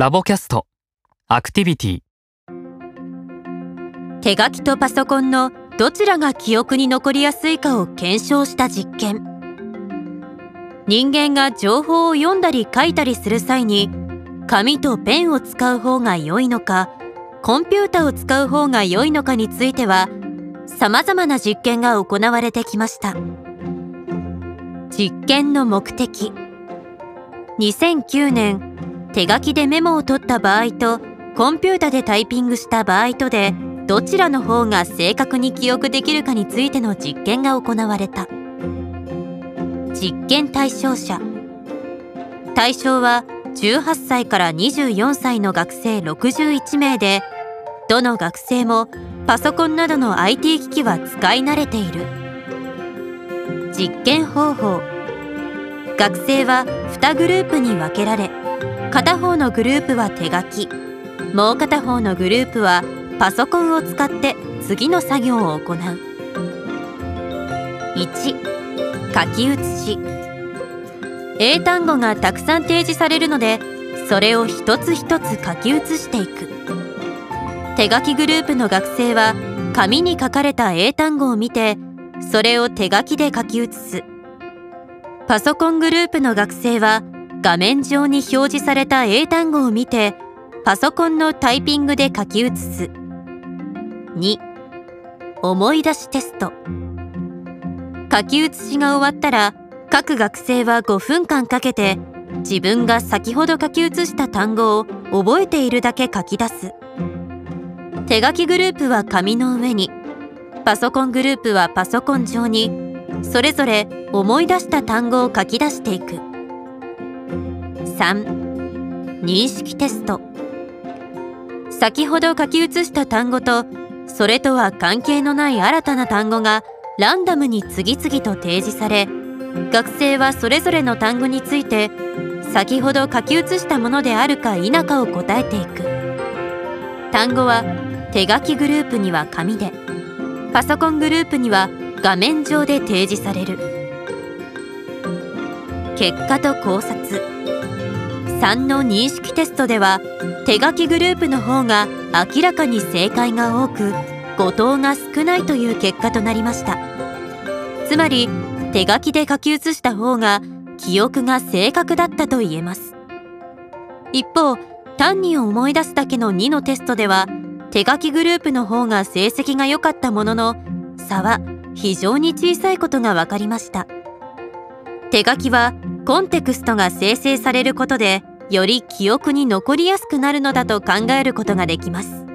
ラボキャスト。アクティビティ。手書きとパソコンのどちらが記憶に残りやすいかを検証した実験。人間が情報を読んだり書いたりする際に紙とペンを使う方が良いのかコンピュータを使う方が良いのかについては様々な実験が行われてきました。実験の目的。2009年手書きでメモを取った場合とコンピュータでタイピングした場合とでどちらの方が正確に記憶できるかについての実験が行われた。実験対象者。対象は18歳から24歳の学生61名でどの学生もパソコンなどの IT 機器は使い慣れている。実験方法。学生は2グループに分けられ片方のグループは手書き。もう片方のグループはパソコンを使って次の作業を行う。1書き写し。英単語がたくさん提示されるのでそれを一つ一つ書き写していく。手書きグループの学生は紙に書かれた英単語を見てそれを手書きで書き写す。パソコングループの学生は画面上に表示された英単語を見てパソコンのタイピングで書き写す。2思い出しテスト。書き写しが終わったら各学生は5分間かけて自分が先ほど書き写した単語を覚えているだけ書き出す。手書きグループは紙の上にパソコングループはパソコン上にそれぞれ思い出した単語を書き出していく。3認識テスト。先ほど書き写した単語とそれとは関係のない新たな単語がランダムに次々と提示され学生はそれぞれの単語について先ほど書き写したものであるか否かを答えていく。単語は手書きグループには紙でパソコングループには画面上で提示される。結果と考察。3の認識テストでは手書きグループの方が明らかに正解が多く誤答が少ないという結果となりました。つまり手書きで書き写した方が記憶が正確だったと言えます。一方単に思い出すだけの2のテストでは手書きグループの方が成績が良かったものの差は非常に小さいことが分かりました。手書きはコンテクストが生成されることでより記憶に残りやすくなるのだと考えることができます。